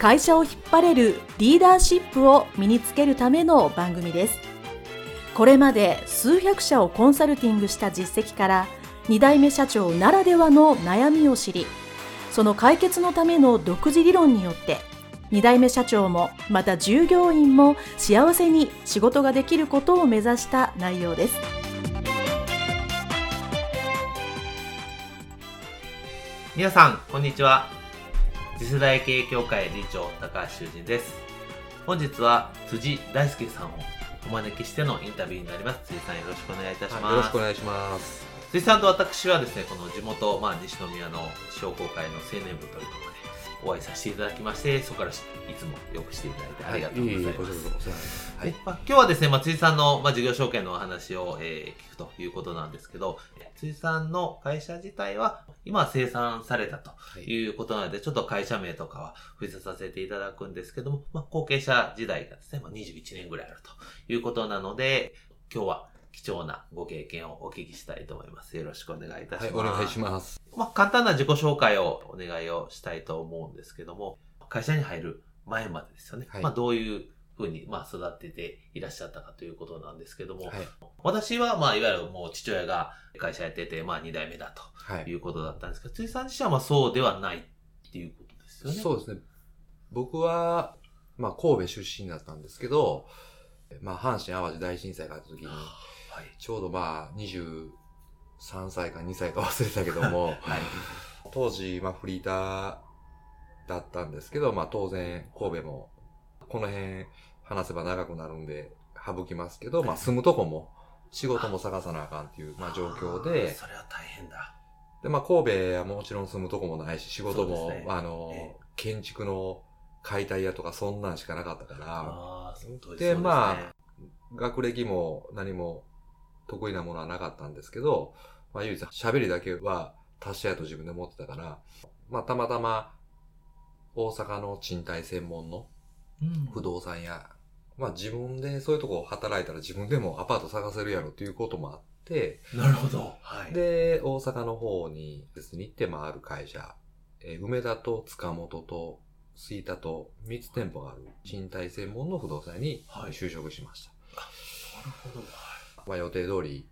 会社を引っ張れるリーダーシップを身につけるための番組です。これまで数百社をコンサルティングした実績から2代目社長ならではの悩みを知りその解決のための独自理論によって2代目社長もまた従業員も幸せに仕事ができることを目指した内容です。皆さんこんにちは。次世代経営協会理事長高橋修人です。本日は辻大輔さんをお招きしてのインタビューになります。辻さんよろしくお願いいたします、はい、よろしくお願いします。辻さんと私はですねこの地元、まあ、西宮の商工会の青年部というところでお会いさせていただきましてそこからいつもよくしていただいてありがとうございます。はい、まあ、今日はですね、まあ、辻さんの、まあ、事業承継のお話を、えー、聞くということなんですけど、辻さんの会社自体は今生産されたということなので、はい、ちょっと会社名とかは伏せさせていただくんですけども、まあ、後継者時代がですね、まあ、21年ぐらいあるということなので、今日は貴重なご経験をお聞きしたいと思います。よろしくお願いいたします。はい、お願いします。まあ、簡単な自己紹介をお願いをしたいと思うんですけども、会社に入る前までですよね。はい、まあ、どういうふうに、まあ、育てていらっしゃったかということなんですけども、はい、私は、まあ、いわゆるもう父親が会社やってて、まあ、二代目だということだったんですけど、はい、辻さん自身はまあそうではないっていうことですよね。そうですね。僕は、まあ、神戸出身だったんですけど、まあ、阪神淡路大震災があった時に、はい、ちょうどまあ、23歳か2歳か忘れたけども、はい、当時、まあ、フリーターだったんですけど、まあ、当然、神戸も、この辺話せば長くなるんで、省きますけど、まあ、住むとこも、仕事も探さなあかんっていう、まあ、状況で、それは大変だ。で、まあ、神戸はもちろん住むとこもないし、仕事も、ね、あの、ええ、建築の解体屋とかそんなんしかなかったから、あで、ね、まあ、学歴も何も得意なものはなかったんですけど、まあ唯一喋りだけは達者やと自分で思ってたから、まあたまたま大阪の賃貸専門の不動産屋、うん、まあ自分でそういうとこ働いたら自分でもアパート探せるやろっていうこともあって、なるほど。はい。で、大阪の方に別に行って回る会社、えー、梅田と塚本と吹田と3つ店舗がある賃貸専門の不動産屋に就職しました。はい、なるほど。まあ予定通り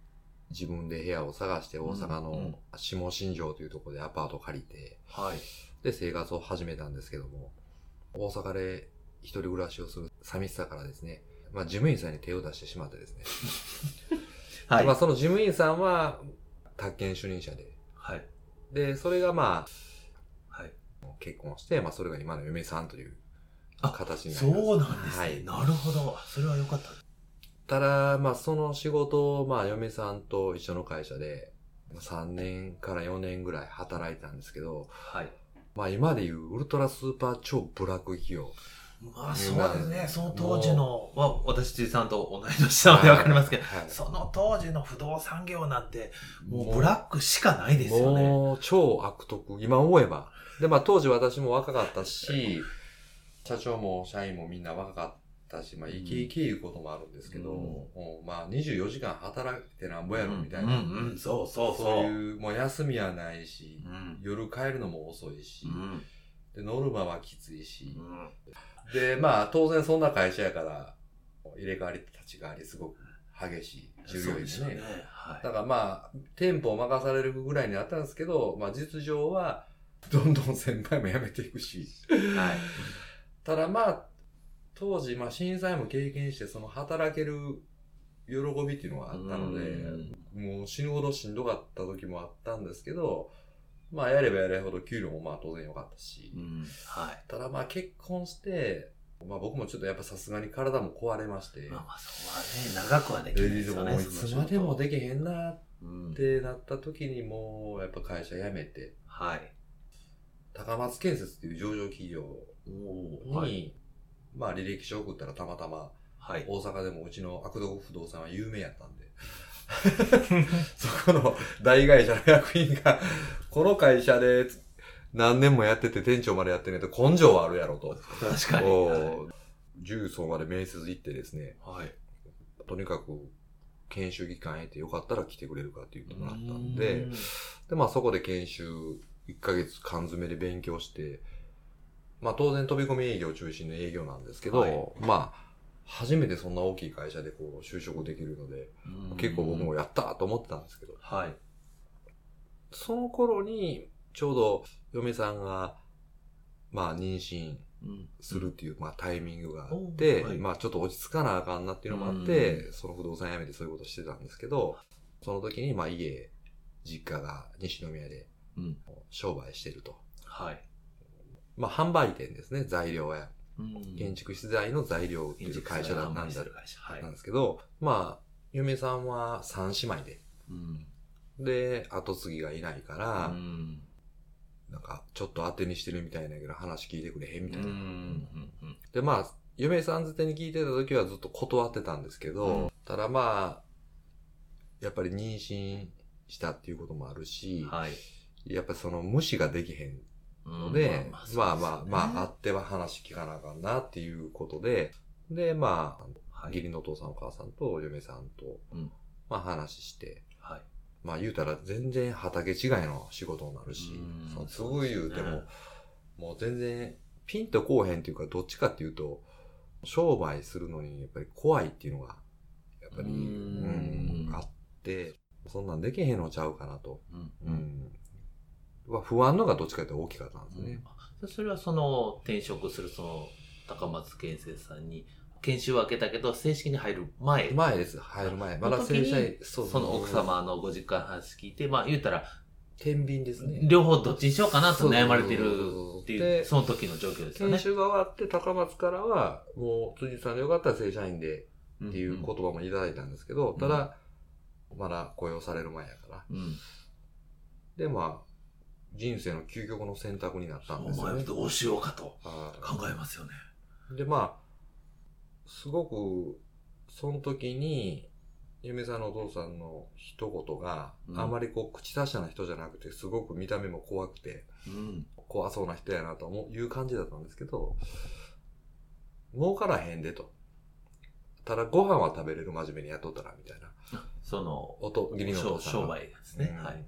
自分で部屋を探して大阪の下新庄というところでアパート借りて、はい、で生活を始めたんですけども、大阪で一人暮らしをする寂しさからですね、まあ事務員さんに手を出してしまってですね。はい。まあその事務員さんは、宅建主任者で。はい。で、それがまあ、はい。結婚して、まあそれが今の嫁さんという形になります。そうなんですね。はい。なるほど。それは良かった。ただ、まあ、その仕事を、まあ、嫁さんと一緒の会社で、3年から4年ぐらい働いたんですけど、はい。まあ、今でいうウルトラスーパー超ブラック企業。まあ、そうですね。その当時の、まあ、私、辻さんと同い年なのでわかりますけど、はいはい、その当時の不動産業なんて、もうブラックしかないですよね。もう、超悪徳。今思えば。で、まあ、当時私も若かったし、社長も社員もみんな若かった。たし、まあ、生き生きいうこともあるんですけど、うん、まあ、24時間働いてなんぼやろみたいな、うんうんうん、そうそうそう。そういう、もう休みはないし、うん、夜帰るのも遅いし、で、ノルマはきついし、で、まあ、当然そんな会社やから、入れ替わり立ち替わりすごく激しい従業員でね。ねはい、だからまあ、店舗を任されるぐらいになったんですけど、まあ実情は、どんどん先輩も辞めていくし。はい。ただまあ、当時、まあ、震災も経験して、その働ける喜びっていうのがあったので、もう死ぬほどしんどかった時もあったんですけど、まあ、やればやるほど給料もまあ当然良かったし、はい。ただまあ結婚して、まあ僕もちょっとやっぱさすがに体も壊れまして。まあまあそうはね、長くはできないですよね。いつまでもできへんなってなった時にもうやっぱ会社辞めて、はい。高松建設っていう上場企業に、まあ履歴書送ったらたまたまはい、大阪でもうちの悪徳不動産は有名やったんで。そこの大会社の役員が、この会社で何年もやってて店長までやってねと根性はあるやろと。確かに。重曹まで面接行ってですね。はい。とにかく研修期間得てよかったら来てくれるかって言ってもらったんで、で、まあそこで研修1ヶ月缶詰で勉強して、まあ当然飛び込み営業中心の営業なんですけど、はい、まあ、初めてそんな大きい会社でこう就職できるので、結構僕もやったと思ってたんですけど、はい。その頃に、ちょうど嫁さんが、まあ妊娠するっていう、まあタイミングがあって、はい、まあちょっと落ち着かなあかんなっていうのもあって、その不動産辞めてそういうことしてたんですけど、その時にまあ家、実家が西宮で商売してると。はい。まあ販売店ですね、材料や。建築資材の材料ってる会社だなんだ、なんですけど、まあ、嫁さんは三姉妹で、で、後継ぎがいないから、なんか、ちょっと当てにしてるみたいなけど、話聞いてくれへんみたいな。で、まあ、嫁さんづてに聞いてた時はずっと断ってたんですけど、ただまあ、やっぱり妊娠したっていうこともあるし、はい、やっぱりその無視ができへんので、まあまあまあ、あっては話聞かなあかんなっていうことで、で、まあ、義理のお父さんお母さんと嫁さん。と、まあ話して、はい、まあ言うたら全然畑違いの仕事になるし、そのすぐ言うても、もう全然ピンとこうへんっていうか、どっちかっていうと、商売するのにやっぱり怖いっていうのが、やっぱり、うん、あって、そんなんできへんのちゃうかなと。うん、は不安のがどっちかというと大きかったんですね。うん、それはその転職するその高松建設さんに研修は受けたけど正式に入る前前です。入る前。まだ正社員、そその奥様のご実家の話聞いて、まあ言うたら、天秤ですね。両方どっちにしようかなと悩まれてるっていう、その時の状況ですよね。研修が終わって高松からは、もう辻さんでよかったら正社員でっていう言葉もいただいたんですけど、うんうん、ただ、まだ雇用される前やから。うん、で、まあ、人生の究極の選択になったんですよね。どうしようかと考えますよね。で、まあ、すごく、その時に、嫁さんのお父さんの一言が、あまりこう、口達者な人じゃなくて、すごく見た目も怖くて、うん、怖そうな人やなという感じだったんですけど、儲からへんでと。ただご飯は食べれる真面目に雇ったら、みたいな。その、おと、義理のお父さん。商売ですね。うん、はい。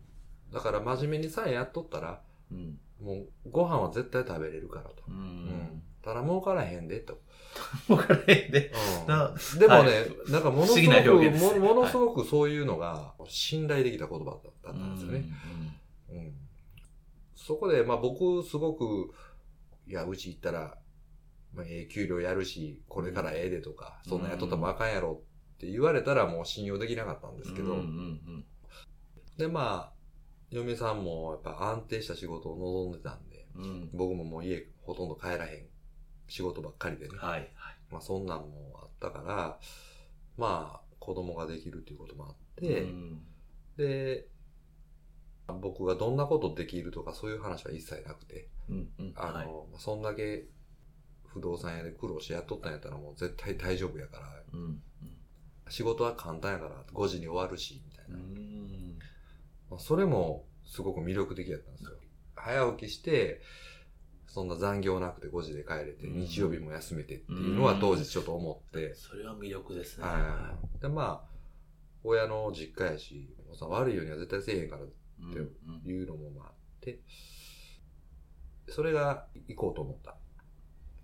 だから真面目にさえやっとったら、うん、もうご飯は絶対食べれるからと。うん、ただ儲からへんでと。儲からへんで。うん、でもね、はい、なんかものすごくも、ものすごくそういうのが信頼できた言葉だったんですよね。うん、うん、そこで、まあ僕すごく、いや、うち行ったら、まあ、ええ給料やるし、これからええでとか、そんなやっとったらもあかんやろって言われたらもう信用できなかったんですけど、で、まあ、嫁さんもやっぱ安定した仕事を望んでたんで、うん、僕ももう家ほとんど帰らへん仕事ばっかりでね。はい。まあそんなんもあったから、まあ子供ができるっていうこともあって、うん、で、僕がどんなことできるとかそういう話は一切なくて、うんうん、あの、はい、そんだけ不動産屋で苦労してやっとったんやったらもう絶対大丈夫やから、うんうん、仕事は簡単やから5時に終わるし、みたいな。それもすごく魅力的だったんですよ。早起きして、そんな残業なくて5時で帰れて、日曜日も休めてっていうのは当時ちょっと思って。それは魅力ですね。はい。で、まあ、親の実家やし、悪いようには絶対せえへんからっていうのもまああって、それが行こうと思った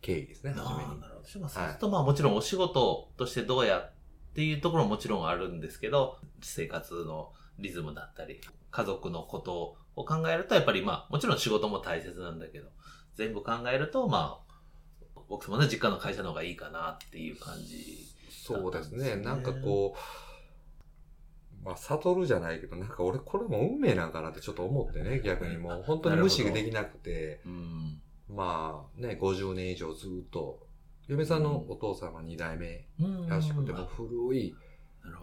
経緯ですね、初めに。なるほど。そうすると、まあもちろんお仕事としてどうやっていうところももちろんあるんですけど、生活のリズムだったり、家族のことを考えると、やっぱりまあ、もちろん仕事も大切なんだけど、全部考えると、まあ、僕様の実家の会社の方がいいかなっていう感じ、ね、そうですね。なんかこう、まあ、悟るじゃないけど、なんか俺これも運命なんかなってちょっと思ってね、逆にもう本当に無視できなくて、うん、まあね、50年以上ずっと、嫁さんのお父さんは2代目らしくて、も古い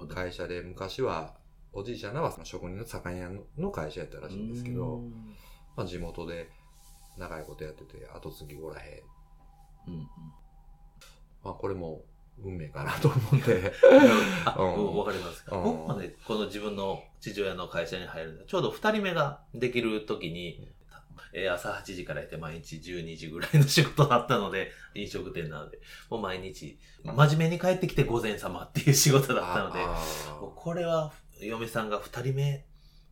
会社で、昔はおじいちゃんらは職人の酒屋の会社やったらしいんですけど、まあ、地元で長いことやってて、後継ぎおらへん。うんうん、まあ、これも運命かなと思って。あ、うん、わかります。僕もね、この自分の父親の会社に入るんで、ちょうど二人目ができる時に、えー、朝8時からやって毎日12時ぐらいの仕事だったので、飲食店なので、もう毎日、真面目に帰ってきて午前様っていう仕事だったので、これは嫁さんが二人目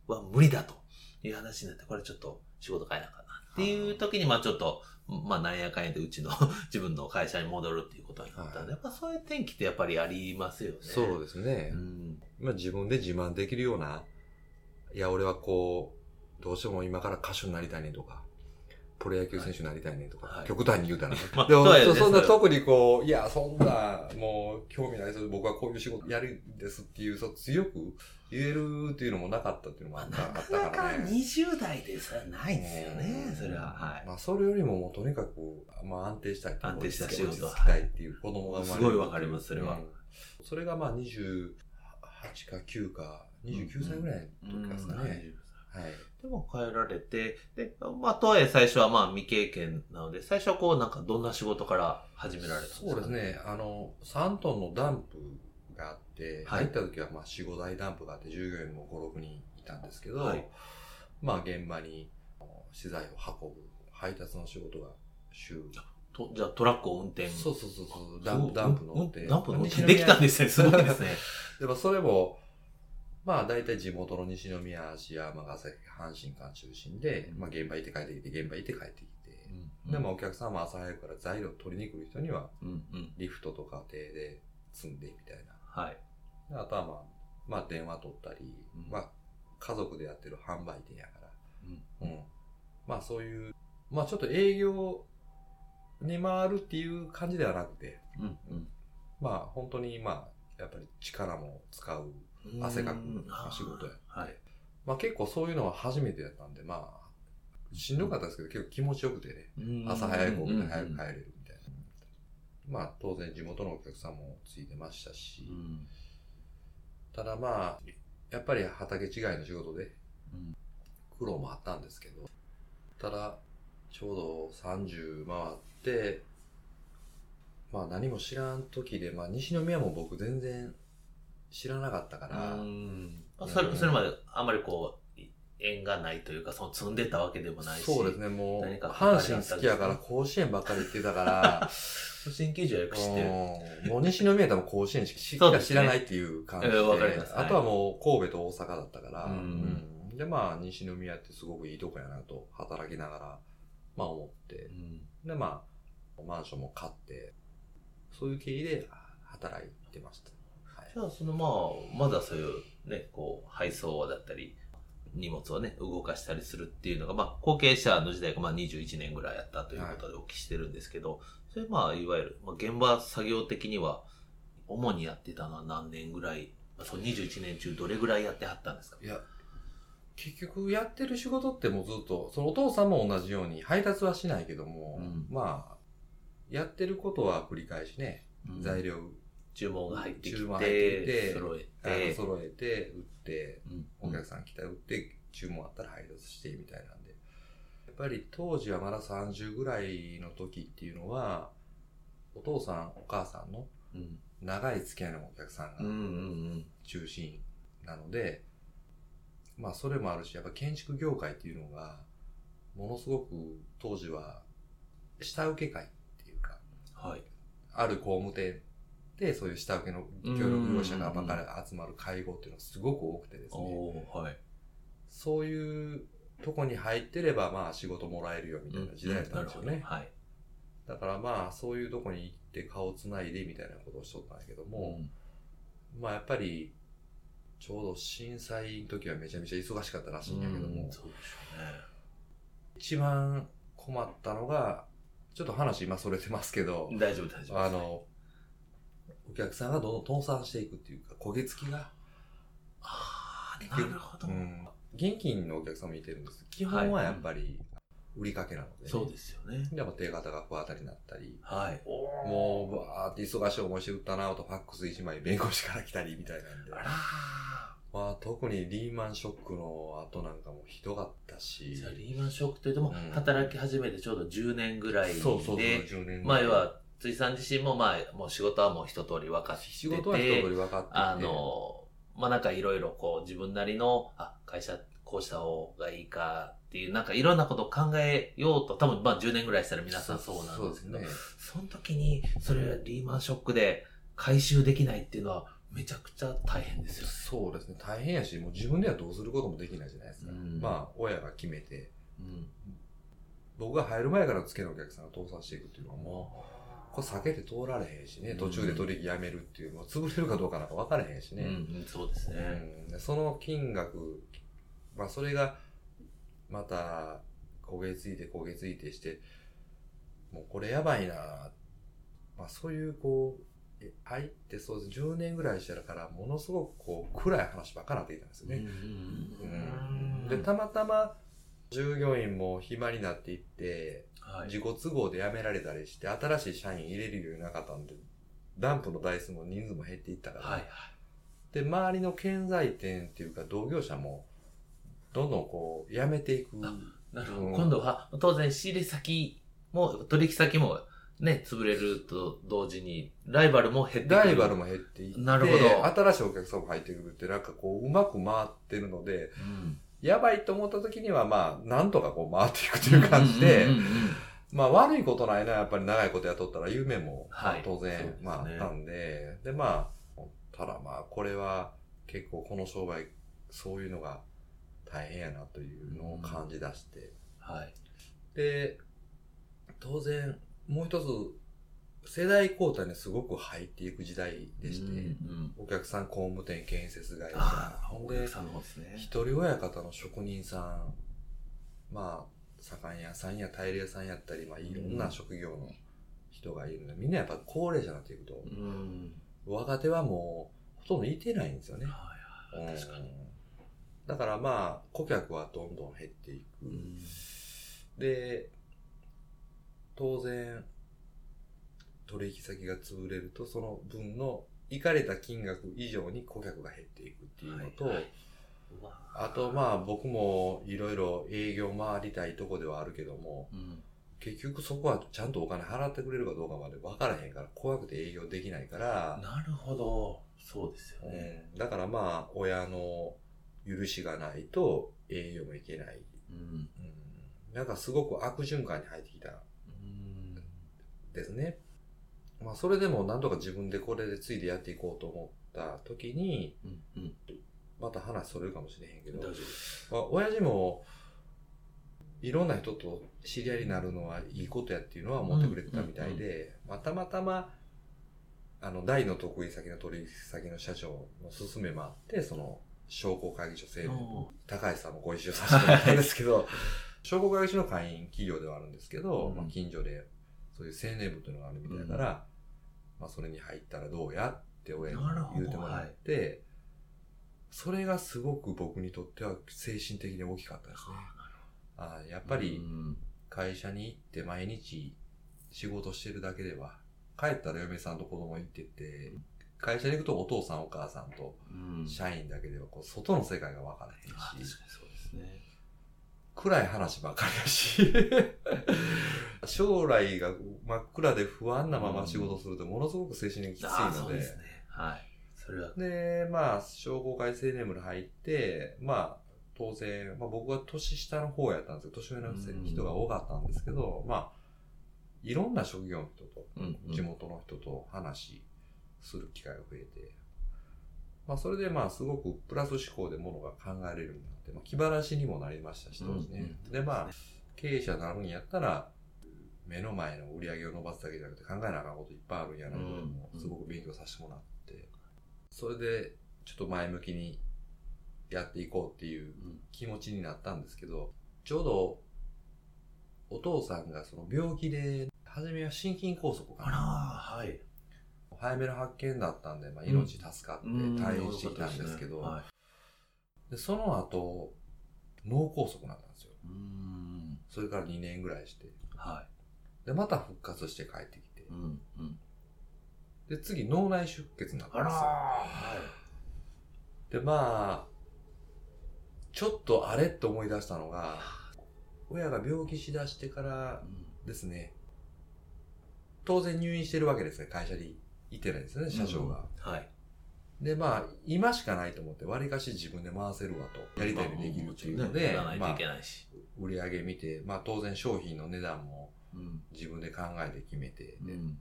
は無理だという話になって、これちょっと仕事変えなかなっていう時に、まあちょっと、まあなんやかんやでうちの 自分の会社に戻るっていうことになったんで、やっぱそういう天気ってやっぱりありますよね。そうですね。うん、まあ自分で自慢できるような、いや俺はこう、どうしても今から歌手になりたいねとか、プロ野球選手になりたいねとか、はい、極端に言うたらね。まあ、でも、そそんな特にこう、いや、そんな、もう、興味ないです。僕はこういう仕事やるんですっていう、そう強く言えるっていうのもなかったっていうのもあったからね。なかなか20代でそれはないですよね、それは。はい。まあ、それよりももうとにかく、まあ安定したい安定した仕事は。きたいっていう子供が生まれる。すごいわかります、それは。それがまあ28か9か、29歳ぐらいの時ですかね。はい。でも変えられて、で、まあ、とはいえ最初はまあ未経験なので、最初はこうなんかどんな仕事から始められたんですか、そうですね。あの、3トンのダンプがあって、はい、入った時はまあ4、5台ダンプがあって従業員も5、6人いたんですけど、はい、まあ現場に資材を運ぶ、配達の仕事が週と、じゃあトラックを運転そうそうそうそう、ダンプ、ダンプ乗って。ダンプ乗ってできたんですね。すごいですね。でもそれも、まあ大体地元の西宮市や尼崎、阪神間中心で、まあ現場行って帰ってきて、現場行って帰ってきて、うん、でもお客さんも朝早くから材料取りに来る人には、リフトとか手で積んでみたいな。はい。あとはまあ、まあ電話取ったり、うん、まあ家族でやってる販売店やから、うん、うん。まあそういう、まあちょっと営業に回るっていう感じではなくて、うんうん、まあ本当にまあ、やっぱり力も使う汗かく仕事やって、はい、まあ結構そういうのは初めてやったんで、まあ、しんどかったですけど、結構気持ちよくてね、朝早い子で早く帰れるみたいな。まあ当然地元のお客さんもついてましたし、ただまあ、やっぱり畑違いの仕事で、苦労もあったんですけど、ただ、ちょうど30回って、まあ何も知らん時で、まあ西宮も僕全然知らなかったから。それそれまであんまりこう、縁がないというか、その積んでたわけでもないし。そうですね、もう、阪神好きやから甲子園ばっかり行ってたから、新球場よく知ってる。もう西宮多分甲子園しか知らないっていう感じで。でねあとはもう神戸と大阪だったから、うん、で、まあ、西宮ってすごくいいとこやなと、働きながら、まあ思って、うん、で、まあ、マンションも買って、そういう経緯で働いてました。じゃあ、そのまあ、まだそういうね、こう、配送だったり、荷物をね、動かしたりするっていうのが、まあ、後継者の時代がまあ21年ぐらいやったということでお聞きしてるんですけど、はい、それまあ、いわゆる、まあ、現場作業的には、主にやってたのは何年ぐらい、まあ、その21年中どれぐらいやってはったんですか？いや、結局やってる仕事ってもうずっと、そのお父さんも同じように配達はしないけども、うん、まあ、やってることは繰り返しね、うん、材料注文が入ってきて、揃えて、揃えて、売って、お客さん来たら売って、注文あったら配達してみたいなんで。やっぱり当時はまだ30ぐらいの時っていうのは、お父さん、お母さんの長い付き合いのお客さんが中心なので、まあそれもあるし、やっぱ建築業界っていうのが、ものすごく当時は下請け会っていうか、はい、ある工務店で、そういう下請けの協力業者がばかり集まる会合っていうのがすごく多くてですね。はい、そういうとこに入ってれば、まあ仕事もらえるよみたいな時代だったんですよね。はい、だからまあそういうとこに行って顔つないでみたいなことをしとったんやけども、うん、まあやっぱり、ちょうど震災の時はめちゃめちゃ忙しかったらしいんやけども、そうでしょうね。一番困ったのが、ちょっと話今それてますけど、大丈夫大丈夫。あの、お客さんがどんどん倒産していくっていうか、焦げ付きが。ああ、なるほど、うん。現金のお客さんもいてるんです。基本はやっぱり、売りかけなので、ねそうですよね。でも手形が不当たりになったり、はい。もう、わーって忙しい思いして売ったなとファックス1枚弁護士から来たりみたいなんで。あらまあ、特にリーマンショックの後なんかもひどかったし。じゃリーマンショックってでも、働き始めてちょうど10年ぐらいで、そうそうそう、10年前は辻さん自身もまあ、もう仕事はもう一通り分かってて。仕事は一通り分かってて。あの、まあなんかいろいろこう自分なりの、あ、会社こうした方がいいかっていう、なんかいろんなことを考えようと、多分まあ10年ぐらいしたら皆さんそうなんですけど、そ,、ね、その時にそれリーマンショックで回収できないっていうのはめちゃくちゃ大変ですよ、ね、そうですね。大変やし、もう自分ではどうすることもできないじゃないですか。うん、まあ、親が決めて、うん、僕が入る前から付けのお客さんが倒産していくっていうのはもう、これ避けて通られへんしね、途中で取引やめるっていうのは潰れるかどうかなんか分からへんしね。うん、そうですね。うん、その金額、まあそれが、また、焦げついて焦げついてして、もうこれやばいなまあそういうこう、入ってそうです。10年ぐらいしたから、ものすごくこう、暗い話ばっかなっていたんですよね。うん、で、たまたま、従業員も暇になっていって、はい、自己都合で辞められたりして、新しい社員入れるようになかったんで、ダンプの台数も人数も減っていったから、はいはい、で、周りの建材店っていうか同業者も、どんどんこう、辞めていく。なるほど。うん、今度は、当然仕入れ先も、取引先も、ね、潰れると同時に、ライバルも減っていく。ライバルも減っていって、なるほど。新しいお客さんも入ってくるって、なんかこう、うまく回ってるので、うんやばいと思った時には、まあ、なんとかこう回っていくという感じで、まあ悪いことないな、やっぱり長いこと雇ったら夢も、当然、まああったんで、で、まあ、ただまあ、これは結構この商売、そういうのが大変やなというのを感じ出して、はい。で、当然、もう一つ世代交代にすごく入っていく時代でして、うんうん、お客さん工務店建設会社。ほんで、一人親方の職人さんまあ左官屋さんやタイル屋さんやったり、まあ、いろんな職業の人がいるので、みんなやっぱ高齢者になっていくと、うん、若手はもうほとんどいてないんですよね、はいはい、確かに。だからまあ顧客はどんどん減っていく、うん、で当然取引先が潰れると、その分の行かれた金額以上に顧客が減っていくっていうのと、はいはい、あとまあ僕もいろいろ営業回りたいとこではあるけども、うん、結局そこはちゃんとお金払ってくれるかどうかまで分からへんから怖くて営業できないから。なるほど。そうですよね。うん、だからまあ親の許しがないと営業もいけない。うん、うん、なんかすごく悪循環に入ってきた。ですね。まあ、それでもなんとか自分でこれでついでやっていこうと思った時に、うんうん、また話それるかもしれへんけど、まあ、親父も、いろんな人と知り合いになるのはいいことやっていうのは思ってくれてたみたいで、まあ、たまたま、あの、大の得意先の取引先の社長の勧めもあって、その、商工会議所制度、高橋さんもご一緒させてもらったんですけど、商工会議所の会員企業ではあるんですけど、うん、まあ、近所でそういう青年部というのがあるみたいだから、まあ、それに入ったらどうやって親に言うてもらって、はい、それがすごく僕にとっては精神的に大きかったですね。あやっぱり会社に行って毎日仕事してるだけでは、帰ったら嫁さんと子供行ってて、会社に行くとお父さんお母さんと社員だけではこう外の世界が分からへんし、そうですね。暗い話ばかりやし 将来が真っ暗で不安なまま仕事するとものすごく精神的きついので。ですね。はい。それは。で、まあ、商工会青年部に入って、まあ、当然、まあ僕は年下の方やったんですけど、年上の人が多かったんですけど、まあ、いろんな職業の人と、地元の人と話する機会が増えて、まあそれでまあすごくプラス思考でものが考えれるようまあ気晴らしにもなりましたし、当時ね。でまあ、経営者になるんやったら、目の前の売り上げを伸ばすだけじゃなくて考えなあかんこといっぱいあるんやなともすごく勉強させてもらって、それでちょっと前向きにやっていこうっていう気持ちになったんですけど、ちょうどお父さんがその病気で、初めは心筋梗塞かな。はい。早めの発見だったんで、まあ、命助かって退院してきたんですけど、でその後、脳梗塞になったんですよ。それから2年ぐらいして。はい。で、また復活して帰ってきて。うんうん、で、次、脳内出血になったんですよ。はい。で、まあ、ちょっとあれって思い出したのが、親が病気しだしてからですね、当然入院してるわけですね、会社に行ってないですね、社長が。はい。で、まあ、今しかないと思って、割かし自分で回せるわと、やりたいようにできるっていうので、まあ、売り上げ見て、まあ当然商品の値段も自分で考えて決めて、で、うん、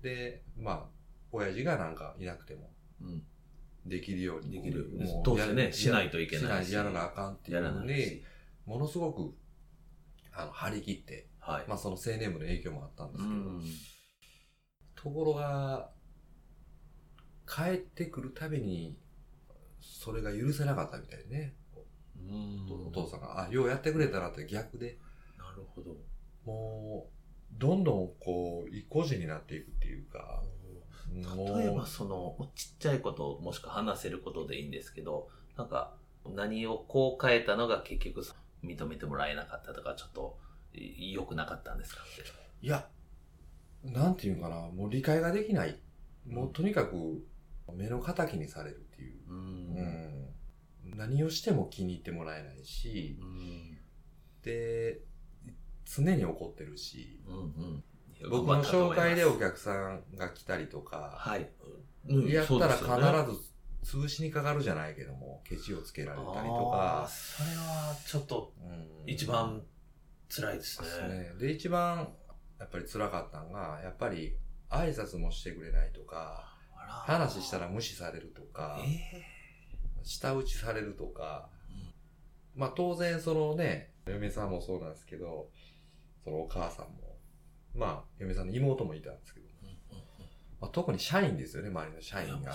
でまあ、親父がなんかいなくても、できるように。できる。もう、当然ね、しないといけないし。やらなあかんっていうのに、ものすごく、あの、張り切って、はい、まあその青年部の影響もあったんですけど、うん、ところが、帰ってくるたびに、それが許せなかったみたいね。お父さんが、あ、ようやってくれたなって逆で。なるほど。もう、どんどんこう、意固地になっていくっていうか。例えばその、ちっちゃいこともしくは話せることでいいんですけど、なんか、何をこう変えたのが結局認めてもらえなかったとか、ちょっと良くなかったんですか？いや、なんていうかな、もう理解ができない。もうとにかく目の敵にされるっていう。うん、うん何をしても気に入ってもらえないし、うん、で、常に怒ってるし、うんうん僕の紹介でお客さんが来たりとか、はい。やったら必ず潰しにかかるじゃないけども、ケチをつけられたりとか。それはちょっと、一番辛いですね。ですね。で、一番やっぱり辛かったのが、やっぱり挨拶もしてくれないとか、話したら無視されるとか、えー。舌打ちされるとか、うん、まあ当然そのね、嫁さんもそうなんですけど、そのお母さんも、まあ嫁さんの妹もいたんですけど、まあ、特に社員ですよね、周りの社員が。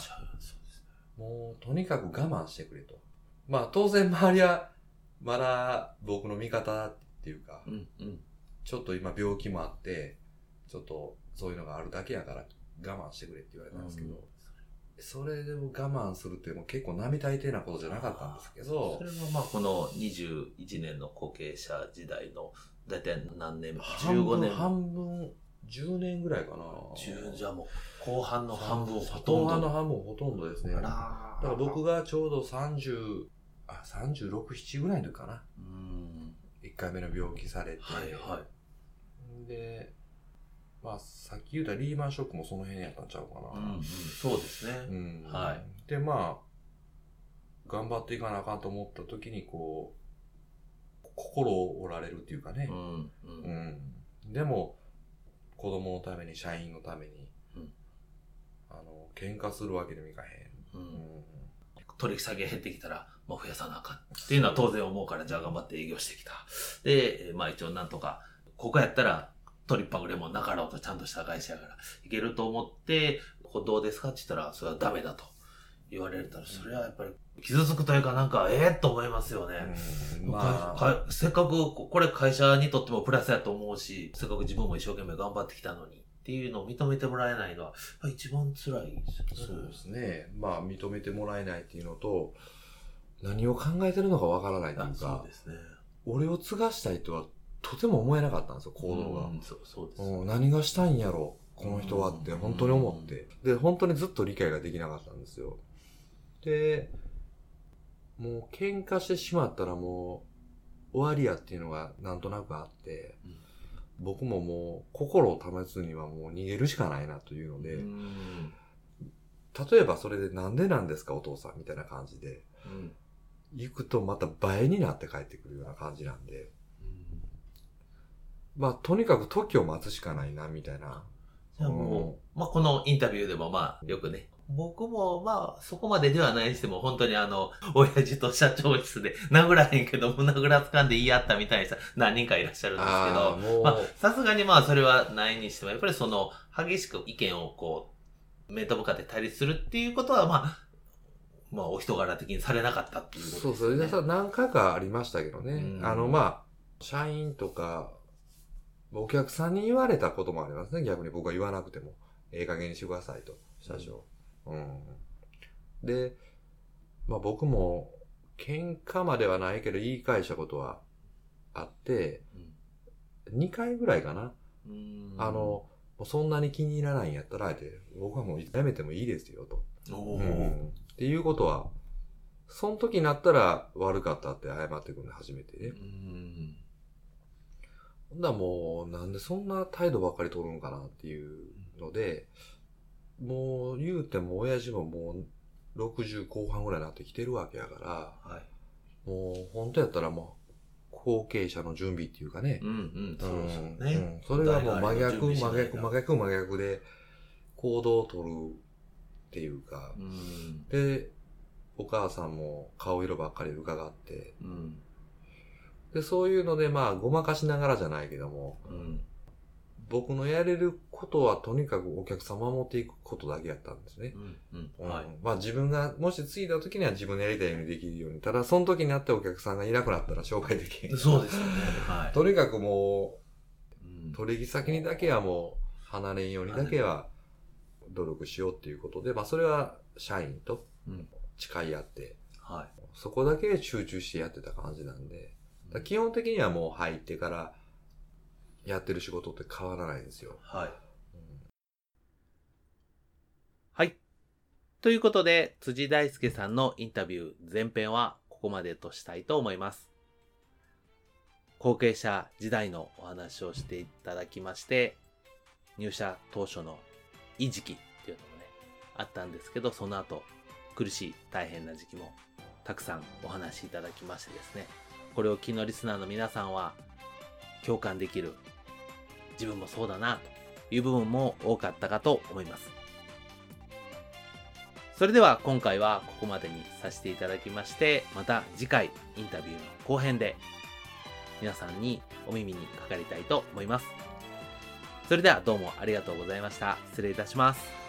もうとにかく我慢してくれと。まあ当然周りはまだ僕の味方っていうか、うんうん、ちょっと今病気もあって、ちょっとそういうのがあるだけやから我慢してくれって言われたんですけど、それでも我慢するっていうのも結構並大抵なことじゃなかったんですけど。それはまあこの21年の後継者時代の、だいたい何年 ?15 年？半分、10年ぐらいかな。10じゃもう後半の半分ほとんど。後半の半分ほとんどですね。だから僕がちょうど30、あ、36、7ぐらいの時かな。うん。1回目の病気されて。はいはい。で、まあ、さっき言ったリーマンショックもその辺やったんちゃうかな。うん、うん、そうですね。うん。はい。で、まあ、頑張っていかなあかんと思った時に、こう、心を折られるっていうかね。うん。うん。うん、でも、子供のために、社員のために、うん、あの、喧嘩するわけにもいかへん。うん。うん、取り下げ減ってきたら、もう増やさなあかんっていうのは当然思うから、じゃあ頑張って営業してきた。で、まあ一応なんとか、ここやったらトリッパグレモンなかろうとちゃんとした会社やから、いけると思って、ここどうですかって言ったら、それはダメだと言われたら、それはやっぱり傷つくというかなんか、ええー、と思いますよね。まあ、せっかく、これ会社にとってもプラスやと思うし、せっかく自分も一生懸命頑張ってきたのに。っていうのを認めてもらえないのは、一番辛いですね。そうですね。まあ、認めてもらえないっていうのと、何を考えてるのかわからないというか、そうですね。俺を継がしたいとはとても思えなかったんですよ、行動が。うん、そうそうです、うん、何がしたいんやろこの人はって本当に思って。で、本当にずっと理解ができなかったんですよ。で、もう喧嘩してしまったらもう終わりやっていうのがなんとなくあって、うん、僕ももう心を保つにはもう逃げるしかないなというので、例えばそれでなんでなんですかお父さんみたいな感じで、うん、行くとまた倍になって帰ってくるような感じなんで、まあ、とにかく時を待つしかないな、みたいな。じゃあもう、まあ、このインタビューでもまあ、よくね、僕もまあ、そこまでではないにしても、本当にあの、親父と社長室で殴らへんけど、胸ぐら掴んで言い合ったみたいな人何人かいらっしゃるんですけど、まあ、さすがにまあ、それはないにしても、やっぱりその、激しく意見をこう、面と向かって対立するっていうことは、まあ、まあ、お人柄的にされなかったっていうことですね。そうそう。何回かありましたけどね。あの、まあ、社員とか、お客さんに言われたこともありますね。逆に僕は言わなくても。ええ加減にしてくださいと、社長。うん。で、まあ僕も、喧嘩まではないけど言い返したことはあって、うん、2回ぐらいかな。あの、そんなに気に入らないんやったら、て、僕はもうやめてもいいですよと。うん、っていうことは、その時になったら悪かったって謝ってくるの初めてね。ほんなもう、なんでそんな態度ばっかり取るんかなっていうので、もう言うても親父ももう60後半ぐらいになってきてるわけやから、はい、もう本当やったらもう後継者の準備っていうかね。うんうん、そうですね、うん。それがもう真逆、真逆、真逆、真逆で行動を取るっていうか、うん、で、お母さんも顔色ばっかり伺って、うん、で、そういうのでまあごまかしながらじゃないけども、うん、僕のやれることはとにかくお客様を持っていくことだけやったんですね。うんうんはい、まあ自分がもし継いだ時には自分のやりたいようにできるように。ただその時になってお客さんがいなくなったら紹介できへん。そうですよね。はい、とにかくもう、取引先にだけはもう離れんようにだけは努力しようっていうことで、まあそれは社員と誓い合って、はい、そこだけ集中してやってた感じなんで、基本的にはもう入ってからやってる仕事って変わらないんですよ。はい。うん、はい。ということで、辻大輔さんのインタビュー前編はここまでとしたいと思います。後継者時代のお話をしていただきまして、入社当初のいい時期っていうのもね、あったんですけど、その後、苦しい大変な時期もたくさんお話しいただきましてですね、これを気のリスナーの皆さんは共感できる自分もそうだなという部分も多かったかと思います。それでは今回はここまでにさせていただきまして、また次回インタビューの後編で皆さんにお耳にかかりたいと思います。それではどうもありがとうございました。失礼いたします。